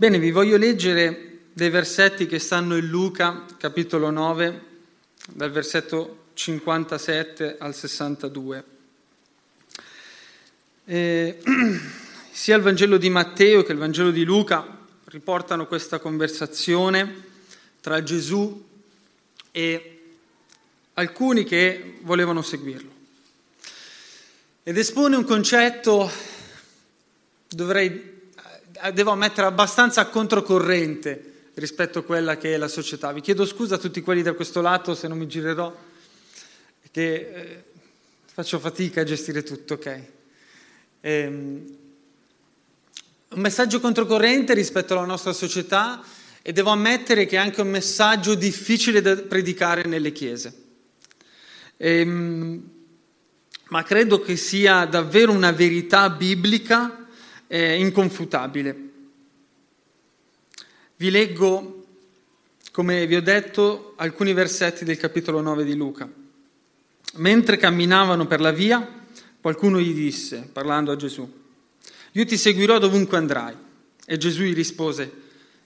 Bene, vi voglio leggere dei versetti che stanno in Luca, capitolo 9, dal versetto 57 al 62. E, sia il Vangelo di Matteo che il Vangelo di Luca riportano questa conversazione tra Gesù e alcuni che volevano seguirlo. Ed espone un concetto, dovrei eh, devo ammettere, abbastanza controcorrente rispetto a quella che è la società. Vi chiedo scusa a tutti quelli da questo lato se non mi girerò, che eh, faccio fatica a gestire tutto, ok? Ehm, un messaggio controcorrente rispetto alla nostra società e devo ammettere che è anche un messaggio difficile da predicare nelle chiese. Ehm, ma credo che sia davvero una verità biblica eh, inconfutabile. Vi leggo, come vi ho detto, alcuni versetti del capitolo 9 di Luca. Mentre camminavano per la via, qualcuno gli disse, parlando a Gesù, io ti seguirò dovunque andrai. E Gesù gli rispose,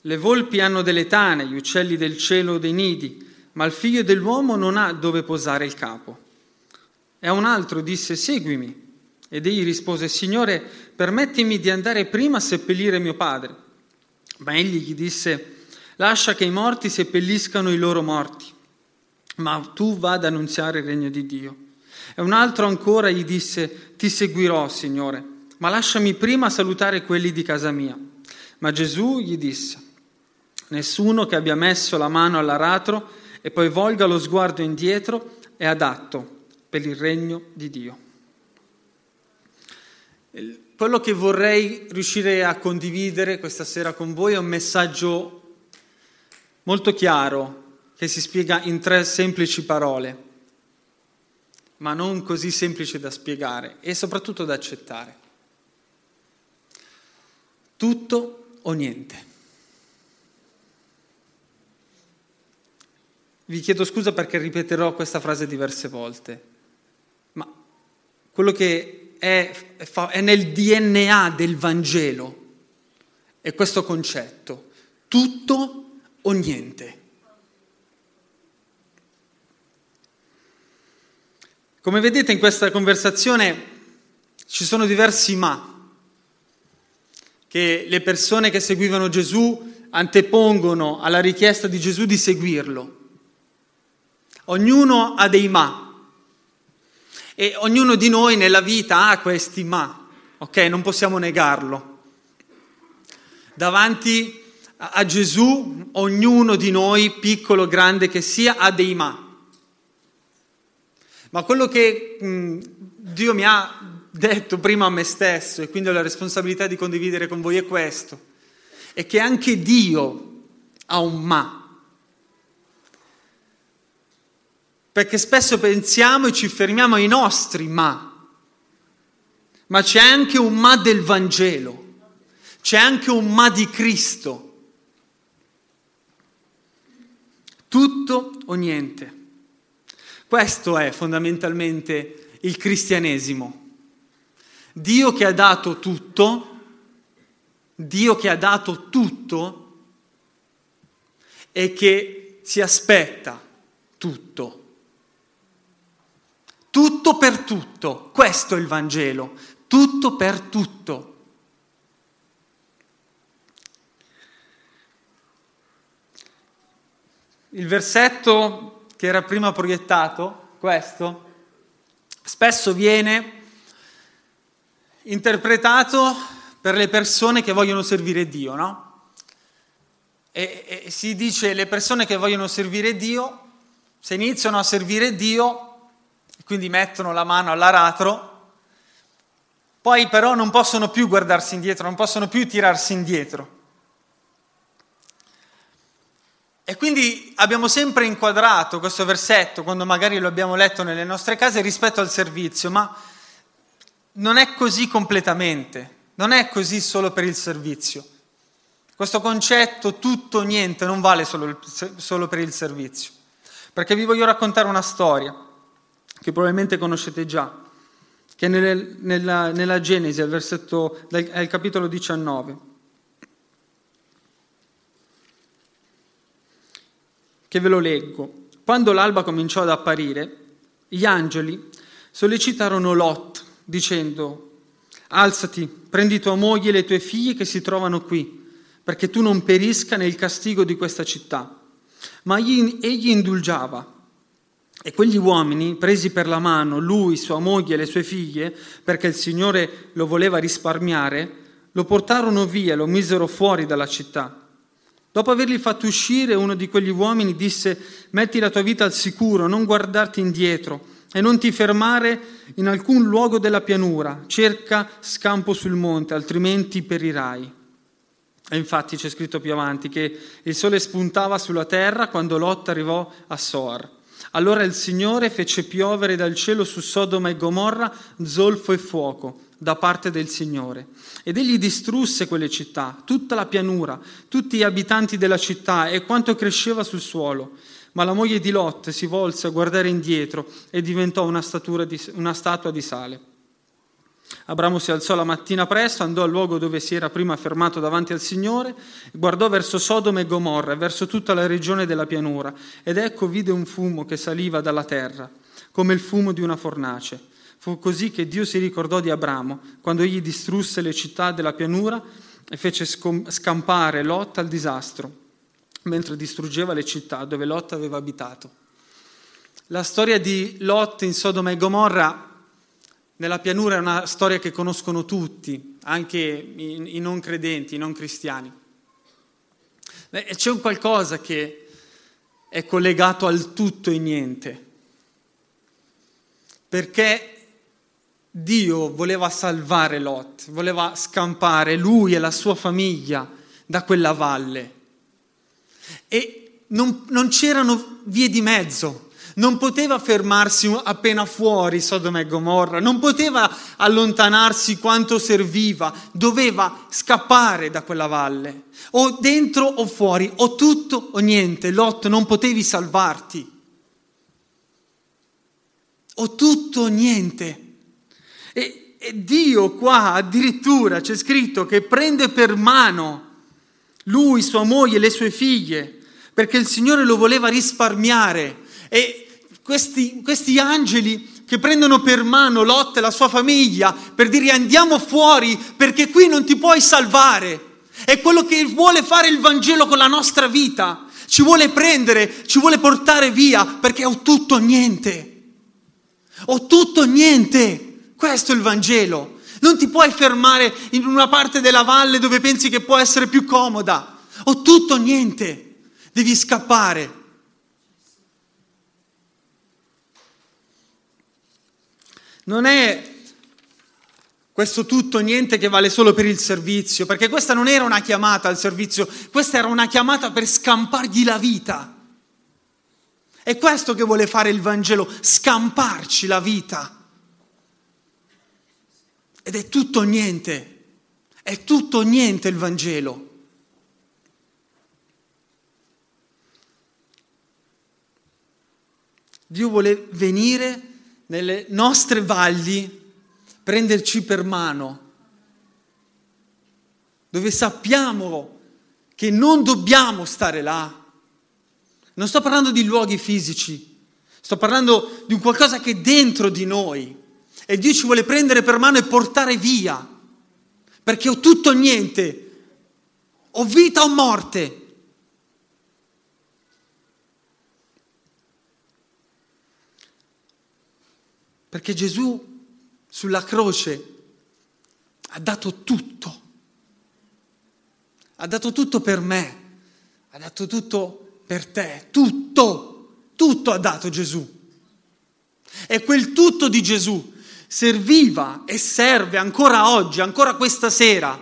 le volpi hanno delle tane, gli uccelli del cielo dei nidi, ma il figlio dell'uomo non ha dove posare il capo. E a un altro disse, seguimi. Ed egli rispose, Signore, permettimi di andare prima a seppellire mio padre. Ma egli gli disse, lascia che i morti seppelliscano i loro morti, ma tu va ad annunziare il regno di Dio. E un altro ancora gli disse, ti seguirò, Signore, ma lasciami prima salutare quelli di casa mia. Ma Gesù gli disse, nessuno che abbia messo la mano all'aratro e poi volga lo sguardo indietro è adatto per il regno di Dio. Quello che vorrei riuscire a condividere questa sera con voi è un messaggio molto chiaro che si spiega in tre semplici parole, ma non così semplici da spiegare e soprattutto da accettare. Tutto o niente. Vi chiedo scusa perché ripeterò questa frase diverse volte, ma quello che è, è nel DNA del Vangelo, è questo concetto, tutto o niente. Come vedete in questa conversazione ci sono diversi ma che le persone che seguivano Gesù antepongono alla richiesta di Gesù di seguirlo. Ognuno ha dei ma. E ognuno di noi nella vita ha questi ma, ok? Non possiamo negarlo. Davanti a Gesù, ognuno di noi, piccolo o grande che sia, ha dei ma. Ma quello che mh, Dio mi ha detto prima a me stesso, e quindi ho la responsabilità di condividere con voi, è questo, è che anche Dio ha un ma. Perché spesso pensiamo e ci fermiamo ai nostri ma, ma c'è anche un ma del Vangelo, c'è anche un ma di Cristo. Tutto o niente. Questo è fondamentalmente il cristianesimo. Dio che ha dato tutto, Dio che ha dato tutto e che si aspetta tutto. Tutto per tutto, questo è il Vangelo, tutto per tutto. Il versetto che era prima proiettato, questo, spesso viene interpretato per le persone che vogliono servire Dio, no? E, e si dice le persone che vogliono servire Dio, se iniziano a servire Dio, quindi mettono la mano all'aratro, poi però non possono più guardarsi indietro, non possono più tirarsi indietro. E quindi abbiamo sempre inquadrato questo versetto, quando magari lo abbiamo letto nelle nostre case, rispetto al servizio, ma non è così completamente, non è così solo per il servizio. Questo concetto tutto o niente non vale solo, solo per il servizio, perché vi voglio raccontare una storia che probabilmente conoscete già, che è nelle, nella, nella, Genesi, al, versetto, al capitolo 19. Che ve lo leggo. Quando l'alba cominciò ad apparire, gli angeli sollecitarono Lot, dicendo, alzati, prendi tua moglie e le tue figlie che si trovano qui, perché tu non perisca nel castigo di questa città. Ma egli indulgiava e quegli uomini, presi per la mano, lui, sua moglie e le sue figlie, perché il Signore lo voleva risparmiare, lo portarono via, lo misero fuori dalla città. Dopo averli fatto uscire, uno di quegli uomini disse, metti la tua vita al sicuro, non guardarti indietro e non ti fermare in alcun luogo della pianura, cerca scampo sul monte, altrimenti perirai. E infatti c'è scritto più avanti che il sole spuntava sulla terra quando Lot arrivò a Soar. Allora il Signore fece piovere dal cielo su Sodoma e Gomorra zolfo e fuoco da parte del Signore. Ed egli distrusse quelle città, tutta la pianura, tutti gli abitanti della città e quanto cresceva sul suolo. Ma la moglie di Lot si volse a guardare indietro e diventò una, di, una statua di sale. Abramo si alzò la mattina presto, andò al luogo dove si era prima fermato davanti al Signore, guardò verso Sodoma e Gomorra e verso tutta la regione della pianura, ed ecco vide un fumo che saliva dalla terra, come il fumo di una fornace. Fu così che Dio si ricordò di Abramo, quando egli distrusse le città della pianura e fece scampare Lot al disastro mentre distruggeva le città dove Lot aveva abitato. La storia di Lot in Sodoma e Gomorra nella pianura è una storia che conoscono tutti, anche i, non credenti, i non cristiani. C'è un qualcosa che è collegato al tutto e niente, perché Dio voleva salvare Lot, voleva scampare lui e la sua famiglia da quella valle e non, non c'erano vie di mezzo. Non poteva fermarsi appena fuori Sodoma e Gomorra, non poteva allontanarsi quanto serviva, doveva scappare da quella valle, o dentro o fuori, o tutto o niente. Lot, non potevi salvarti. O tutto o niente. E, e Dio qua addirittura c'è scritto che prende per mano lui, sua moglie, le sue figlie, perché il Signore lo voleva risparmiare. E questi, questi angeli che prendono per mano Lot e la sua famiglia per dire andiamo fuori perché qui non ti puoi salvare. È quello che vuole fare il Vangelo con la nostra vita. Ci vuole prendere, ci vuole portare via perché ho tutto o niente. Ho tutto o niente. Questo è il Vangelo. Non ti puoi fermare in una parte della valle dove pensi che può essere più comoda. O tutto o niente. Devi scappare. Non è questo tutto niente che vale solo per il servizio, perché questa non era una chiamata al servizio, questa era una chiamata per scampargli la vita. È questo che vuole fare il Vangelo, scamparci la vita. Ed è tutto niente, è tutto niente il Vangelo. Dio vuole venire nelle nostre valli, prenderci per mano, dove sappiamo che non dobbiamo stare là. Non sto parlando di luoghi fisici, sto parlando di un qualcosa che è dentro di noi. E Dio ci vuole prendere per mano e portare via, perché ho tutto o niente, ho vita o morte. Perché Gesù sulla croce ha dato tutto, ha dato tutto per me, ha dato tutto per te, tutto, tutto ha dato Gesù. E quel tutto di Gesù serviva e serve ancora oggi, ancora questa sera,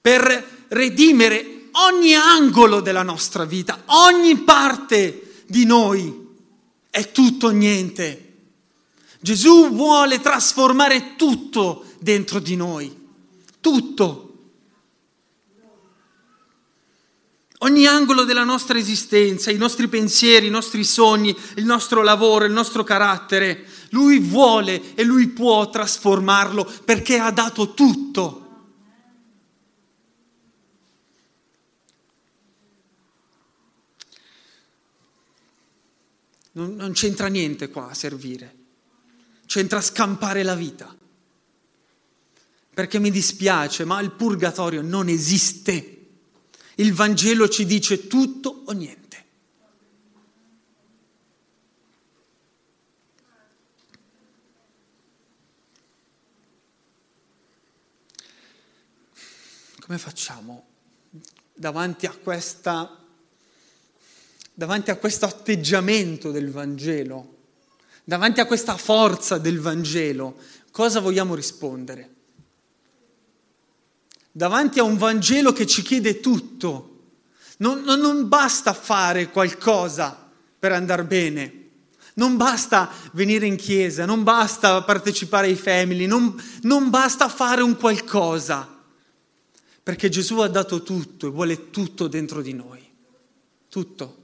per redimere ogni angolo della nostra vita, ogni parte di noi. È tutto niente. Gesù vuole trasformare tutto dentro di noi, tutto. Ogni angolo della nostra esistenza, i nostri pensieri, i nostri sogni, il nostro lavoro, il nostro carattere, lui vuole e lui può trasformarlo perché ha dato tutto. Non, non c'entra niente qua a servire, c'entra scampare la vita. Perché mi dispiace, ma il purgatorio non esiste. Il Vangelo ci dice tutto o niente. Come facciamo davanti a, questa, davanti a questo atteggiamento del Vangelo, davanti a questa forza del Vangelo? Cosa vogliamo rispondere? Davanti a un Vangelo che ci chiede tutto, non, non, non basta fare qualcosa per andare bene. Non basta venire in chiesa, non basta partecipare ai family, non, non basta fare un qualcosa perché Gesù ha dato tutto e vuole tutto dentro di noi. Tutto.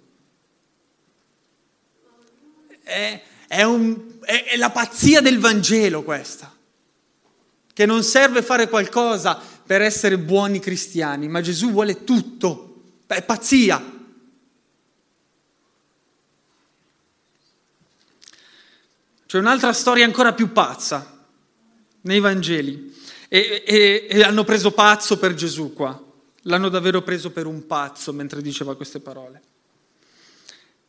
È, è, un, è, è la pazzia del Vangelo questa, che non serve fare qualcosa per essere buoni cristiani, ma Gesù vuole tutto. È pazzia. C'è un'altra storia ancora più pazza nei Vangeli e, e, e hanno preso pazzo per Gesù qua. L'hanno davvero preso per un pazzo mentre diceva queste parole.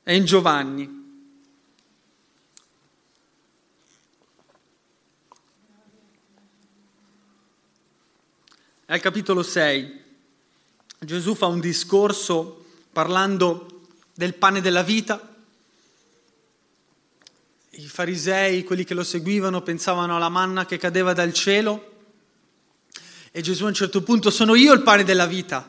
È in Giovanni. Al capitolo 6. Gesù fa un discorso parlando del pane della vita. I farisei, quelli che lo seguivano, pensavano alla manna che cadeva dal cielo e Gesù a un certo punto, sono io il pane della vita.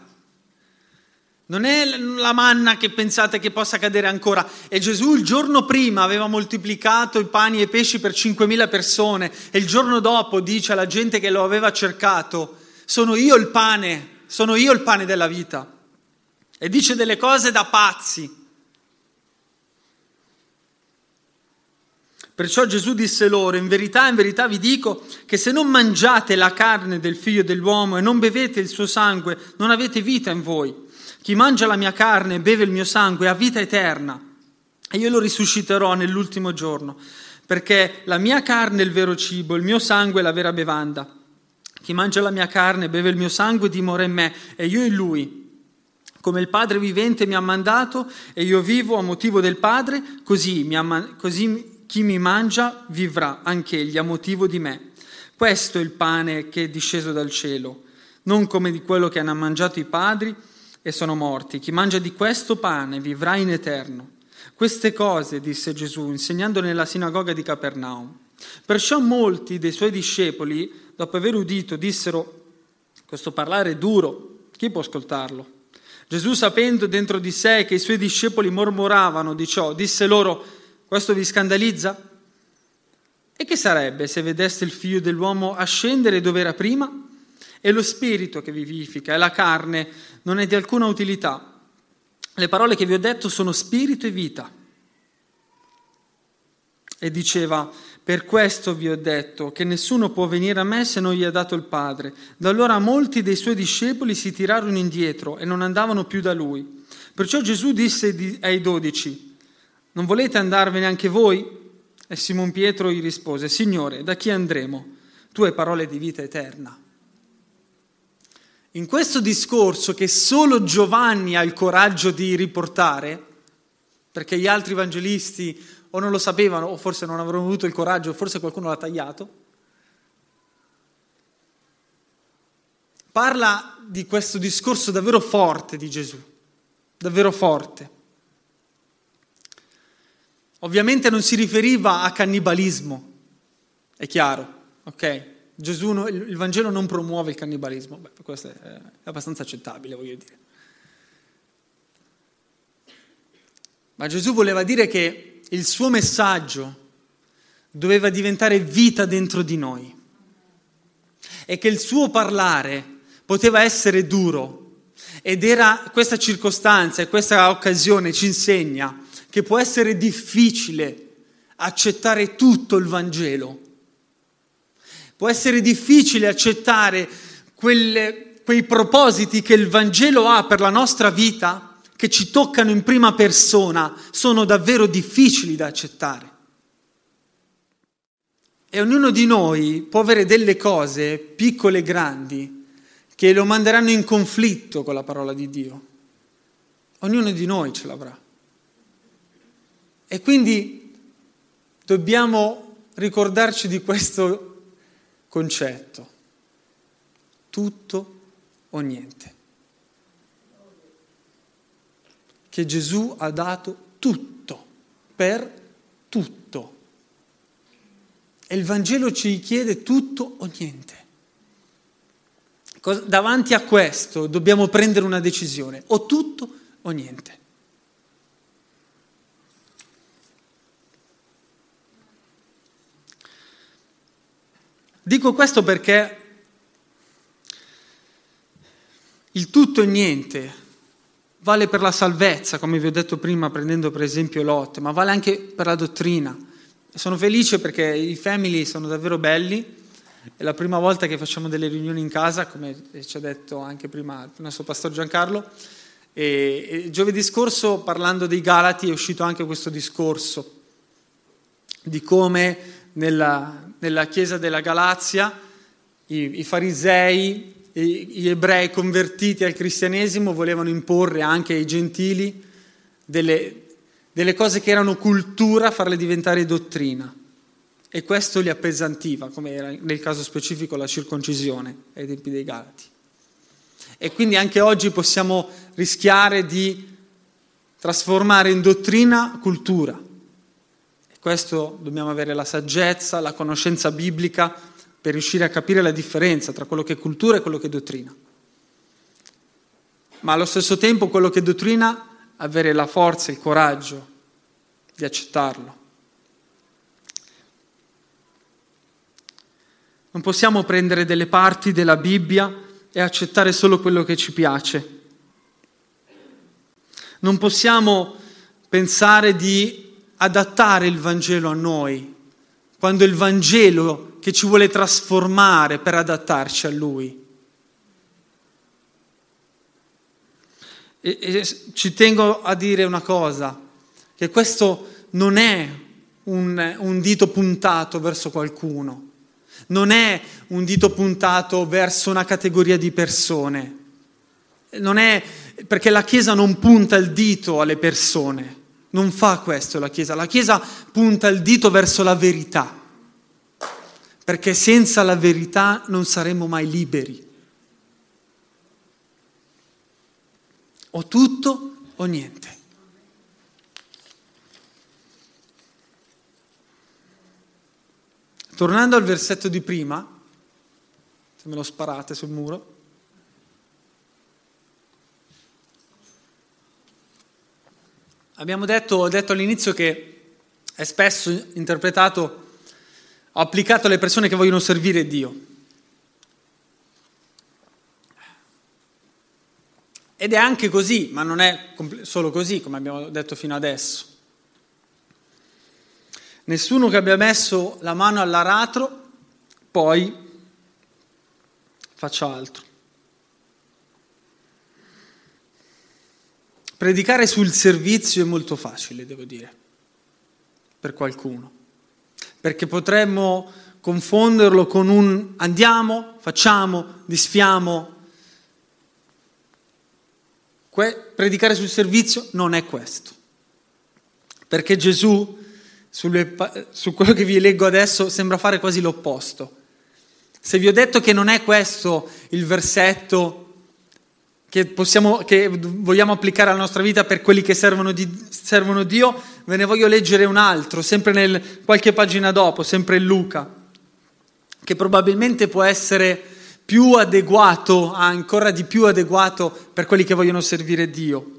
Non è la manna che pensate che possa cadere ancora. E Gesù il giorno prima aveva moltiplicato i pani e i pesci per 5.000 persone e il giorno dopo dice alla gente che lo aveva cercato, sono io il pane, sono io il pane della vita. E dice delle cose da pazzi. Perciò Gesù disse loro, in verità, in verità vi dico che se non mangiate la carne del figlio dell'uomo e non bevete il suo sangue, non avete vita in voi. Chi mangia la mia carne e beve il mio sangue ha vita eterna e io lo risusciterò nell'ultimo giorno, perché la mia carne è il vero cibo, il mio sangue è la vera bevanda. Chi mangia la mia carne beve il mio sangue dimora in me e io in lui. Come il Padre vivente mi ha mandato e io vivo a motivo del Padre, così, mi ha, così chi mi mangia vivrà anch'egli a motivo di me. Questo è il pane che è disceso dal cielo, non come di quello che hanno mangiato i padri e sono morti. Chi mangia di questo pane vivrà in eterno. Queste cose disse Gesù insegnando nella sinagoga di Capernaum. Perciò molti dei suoi discepoli, dopo aver udito, dissero, questo parlare è duro, chi può ascoltarlo? Gesù, sapendo dentro di sé che i suoi discepoli mormoravano di ciò, disse loro, questo vi scandalizza? E che sarebbe se vedeste il figlio dell'uomo ascendere dove era prima? È lo spirito che vivifica e la carne non è di alcuna utilità. Le parole che vi ho detto sono spirito e vita. E diceva, per questo vi ho detto che nessuno può venire a me se non gli ha dato il Padre. Da allora molti dei suoi discepoli si tirarono indietro e non andavano più da lui. Perciò Gesù disse ai dodici, non volete andarvene anche voi? E Simon Pietro gli rispose, Signore, da chi andremo? Tu hai parole di vita eterna. In questo discorso che solo Giovanni ha il coraggio di riportare, perché gli altri evangelisti o non lo sapevano o forse non avevano avuto il coraggio, o forse qualcuno l'ha tagliato, parla di questo discorso davvero forte di Gesù, davvero forte. Ovviamente non si riferiva a cannibalismo, è chiaro, ok? Gesù, il Vangelo non promuove il cannibalismo, Beh, questo è abbastanza accettabile, voglio dire. Ma Gesù voleva dire che il suo messaggio doveva diventare vita dentro di noi e che il suo parlare poteva essere duro ed era questa circostanza e questa occasione ci insegna che può essere difficile accettare tutto il Vangelo. Può essere difficile accettare quelle, quei propositi che il Vangelo ha per la nostra vita, che ci toccano in prima persona sono davvero difficili da accettare. E ognuno di noi può avere delle cose, piccole e grandi, che lo manderanno in conflitto con la parola di Dio. Ognuno di noi ce l'avrà. E quindi dobbiamo ricordarci di questo concetto. Tutto o niente. Che Gesù ha dato tutto, per tutto. E il Vangelo ci chiede tutto o niente. Davanti a questo dobbiamo prendere una decisione, o tutto o niente. Dico questo perché il tutto e niente vale per la salvezza, come vi ho detto prima prendendo per esempio Lot, ma vale anche per la dottrina. Sono felice perché i family sono davvero belli. È la prima volta che facciamo delle riunioni in casa, come ci ha detto anche prima il nostro pastore Giancarlo. E, e giovedì scorso, parlando dei Galati, è uscito anche questo discorso di come nella, nella chiesa della Galazia i, i farisei, gli ebrei convertiti al cristianesimo volevano imporre anche ai gentili delle, delle cose che erano cultura, farle diventare dottrina. E questo li appesantiva, come era nel caso specifico la circoncisione ai tempi dei Galati. E quindi anche oggi possiamo rischiare di trasformare in dottrina cultura. E questo dobbiamo avere la saggezza, la conoscenza biblica per riuscire a capire la differenza tra quello che è cultura e quello che è dottrina. Ma allo stesso tempo quello che è dottrina, avere la forza, il coraggio di accettarlo. Non possiamo prendere delle parti della Bibbia e accettare solo quello che ci piace. Non possiamo pensare di adattare il Vangelo a noi, quando il Vangelo che ci vuole trasformare per adattarci a Lui. E, e ci tengo a dire una cosa, che questo non è un, un dito puntato verso qualcuno, non è un dito puntato verso una categoria di persone, non è perché la Chiesa non punta il dito alle persone, non fa questo la Chiesa, la Chiesa punta il dito verso la verità perché senza la verità non saremo mai liberi. O tutto o niente. Tornando al versetto di prima, se me lo sparate sul muro, abbiamo detto, detto all'inizio che è spesso interpretato applicato alle persone che vogliono servire Dio. Ed è anche così, ma non è solo così, come abbiamo detto fino adesso. Nessuno che abbia messo la mano all'aratro poi faccia altro. Predicare sul servizio è molto facile, devo dire, per qualcuno perché potremmo confonderlo con un andiamo, facciamo, disfiamo. Que- predicare sul servizio non è questo, perché Gesù, sulle, su quello che vi leggo adesso, sembra fare quasi l'opposto. Se vi ho detto che non è questo il versetto che, possiamo, che vogliamo applicare alla nostra vita per quelli che servono, di, servono Dio, ve ne voglio leggere un altro, sempre nel, qualche pagina dopo, sempre in Luca, che probabilmente può essere più adeguato, ancora di più adeguato per quelli che vogliono servire Dio.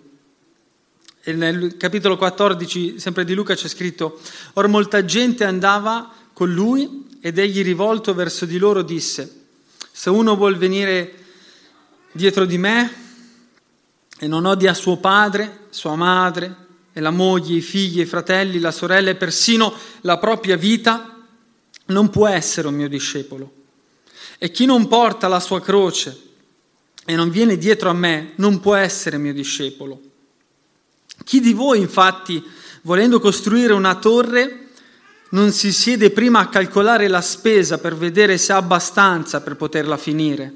E nel capitolo 14, sempre di Luca, c'è scritto, Or molta gente andava con lui ed egli rivolto verso di loro disse, se uno vuol venire dietro di me e non odia suo padre, sua madre, e la moglie, i figli, i fratelli, la sorella e persino la propria vita, non può essere un mio discepolo. E chi non porta la sua croce e non viene dietro a me, non può essere mio discepolo. Chi di voi, infatti, volendo costruire una torre, non si siede prima a calcolare la spesa per vedere se ha abbastanza per poterla finire?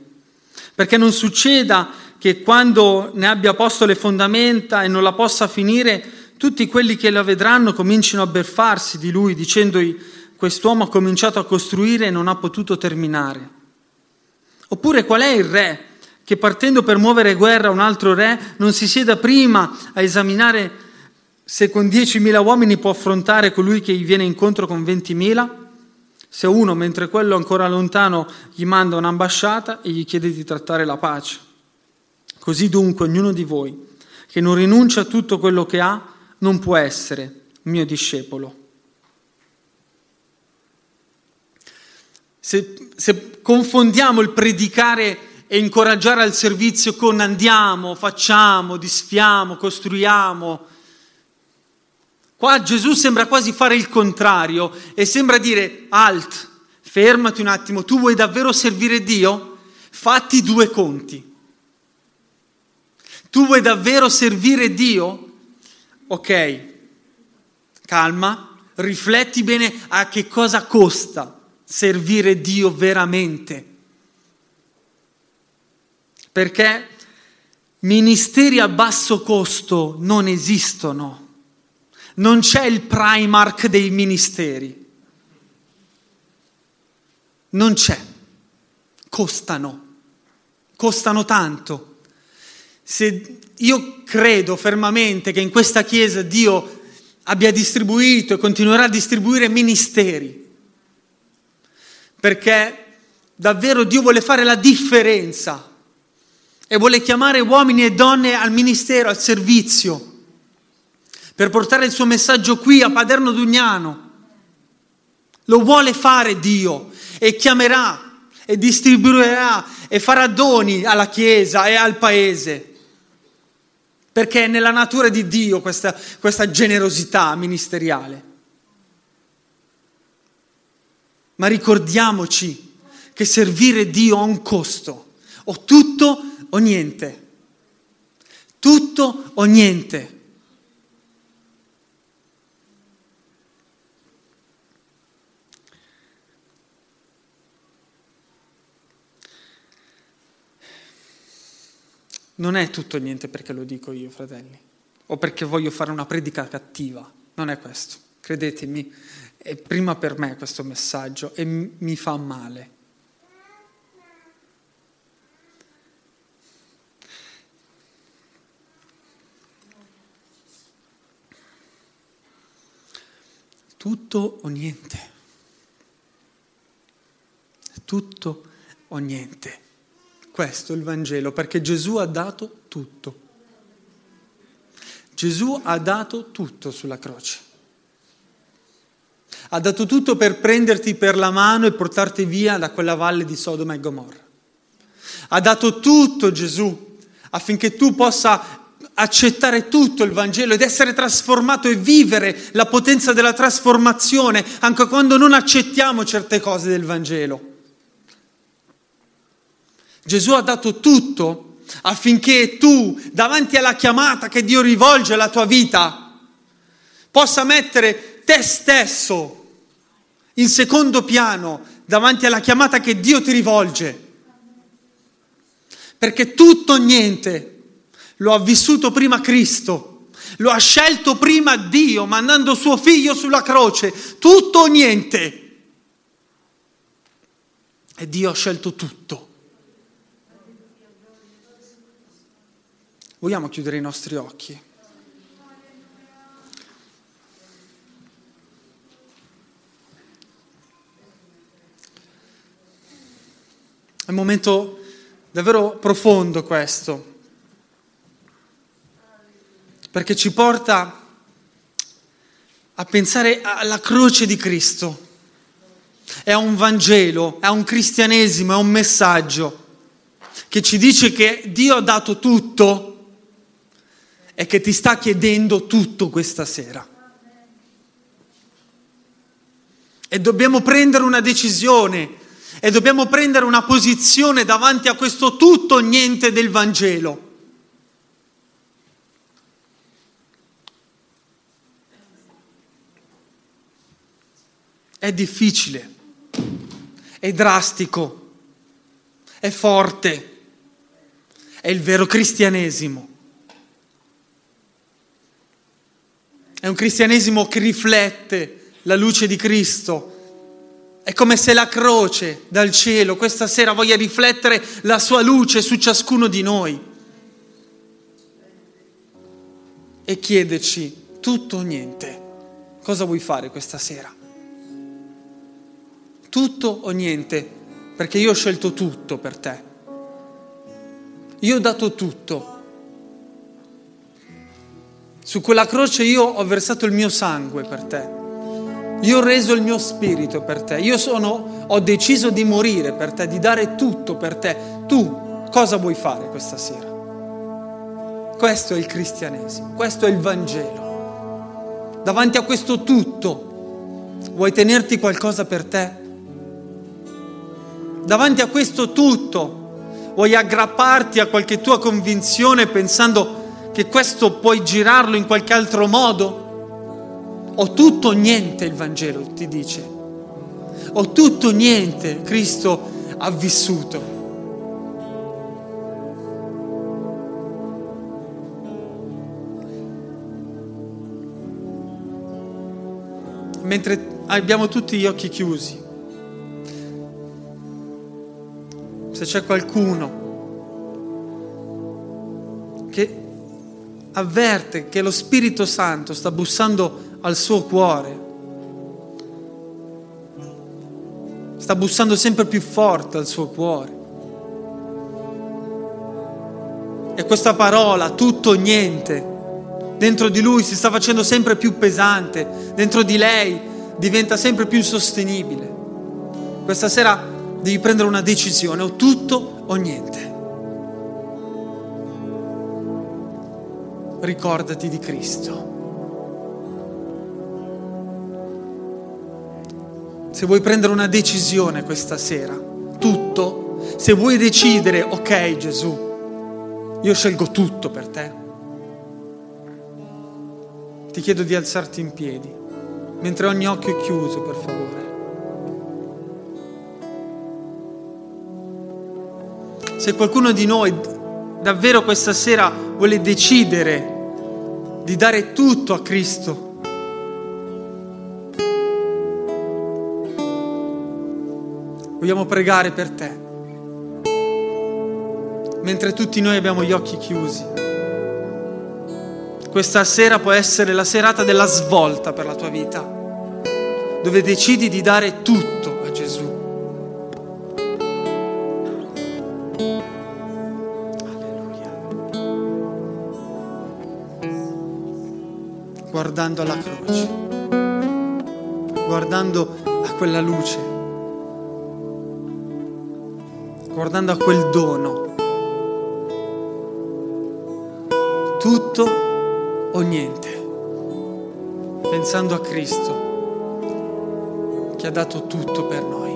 Perché non succeda che quando ne abbia posto le fondamenta e non la possa finire, tutti quelli che la vedranno comincino a berfarsi di lui, dicendogli quest'uomo ha cominciato a costruire e non ha potuto terminare. Oppure qual è il re che partendo per muovere guerra a un altro re non si sieda prima a esaminare se con 10.000 uomini può affrontare colui che gli viene incontro con 20.000? Se uno, mentre quello ancora lontano, gli manda un'ambasciata e gli chiede di trattare la pace. Così dunque ognuno di voi che non rinuncia a tutto quello che ha non può essere mio discepolo. Se, se confondiamo il predicare e incoraggiare al servizio con andiamo, facciamo, disfiamo, costruiamo, qua Gesù sembra quasi fare il contrario e sembra dire alt, fermati un attimo, tu vuoi davvero servire Dio? Fatti due conti. Tu vuoi davvero servire Dio? Ok, calma, rifletti bene a che cosa costa servire Dio veramente. Perché ministeri a basso costo non esistono. Non c'è il Primark dei ministeri. Non c'è. Costano. Costano tanto. Se io credo fermamente che in questa Chiesa Dio abbia distribuito e continuerà a distribuire ministeri, perché davvero Dio vuole fare la differenza e vuole chiamare uomini e donne al ministero, al servizio, per portare il suo messaggio qui a Paderno Dugnano. Lo vuole fare Dio e chiamerà e distribuirà e farà doni alla Chiesa e al Paese perché è nella natura di Dio questa, questa generosità ministeriale. Ma ricordiamoci che servire Dio ha un costo, o tutto o niente, tutto o niente. Non è tutto niente perché lo dico io, fratelli, o perché voglio fare una predica cattiva, non è questo, credetemi, è prima per me questo messaggio e mi fa male. Tutto o niente. Tutto o niente. Questo il Vangelo, perché Gesù ha dato tutto. Gesù ha dato tutto sulla croce. Ha dato tutto per prenderti per la mano e portarti via da quella valle di Sodoma e Gomorra. Ha dato tutto Gesù affinché tu possa accettare tutto il Vangelo ed essere trasformato e vivere la potenza della trasformazione anche quando non accettiamo certe cose del Vangelo. Gesù ha dato tutto affinché tu, davanti alla chiamata che Dio rivolge alla tua vita, possa mettere te stesso in secondo piano davanti alla chiamata che Dio ti rivolge. Perché tutto o niente lo ha vissuto prima Cristo, lo ha scelto prima Dio mandando suo figlio sulla croce, tutto o niente. E Dio ha scelto tutto. Vogliamo chiudere i nostri occhi? È un momento davvero profondo questo, perché ci porta a pensare alla croce di Cristo. È un Vangelo, è un cristianesimo, è un messaggio che ci dice che Dio ha dato tutto e che ti sta chiedendo tutto questa sera. E dobbiamo prendere una decisione e dobbiamo prendere una posizione davanti a questo tutto o niente del Vangelo. È difficile, è drastico, è forte, è il vero cristianesimo. È un cristianesimo che riflette la luce di Cristo. È come se la croce dal cielo questa sera voglia riflettere la sua luce su ciascuno di noi e chiederci tutto o niente. Cosa vuoi fare questa sera? Tutto o niente, perché io ho scelto tutto per te. Io ho dato tutto. Su quella croce io ho versato il mio sangue per te. Io ho reso il mio spirito per te. Io sono, ho deciso di morire per te, di dare tutto per te. Tu cosa vuoi fare questa sera? Questo è il cristianesimo, questo è il Vangelo. Davanti a questo tutto, vuoi tenerti qualcosa per te? Davanti a questo tutto, vuoi aggrapparti a qualche tua convinzione pensando che questo puoi girarlo in qualche altro modo? O tutto o niente il Vangelo ti dice. O tutto o niente Cristo ha vissuto. mentre abbiamo tutti gli occhi chiusi. Se c'è qualcuno avverte che lo Spirito Santo sta bussando al suo cuore, sta bussando sempre più forte al suo cuore. E questa parola, tutto o niente, dentro di lui si sta facendo sempre più pesante, dentro di lei diventa sempre più insostenibile. Questa sera devi prendere una decisione, o tutto o niente. Ricordati di Cristo. Se vuoi prendere una decisione questa sera, tutto, se vuoi decidere, ok Gesù, io scelgo tutto per te ti chiedo di alzarti in piedi, mentre ogni occhio è chiuso, per favore. Se qualcuno di noi davvero questa sera vuole decidere di dare tutto a Cristo, vogliamo pregare per te, mentre tutti noi abbiamo gli occhi chiusi. Questa sera può essere la serata della svolta per la tua vita, dove decidi di dare tutto Guardando alla croce, guardando a quella luce, guardando a quel dono. Tutto o niente, pensando a Cristo che ha dato tutto per noi.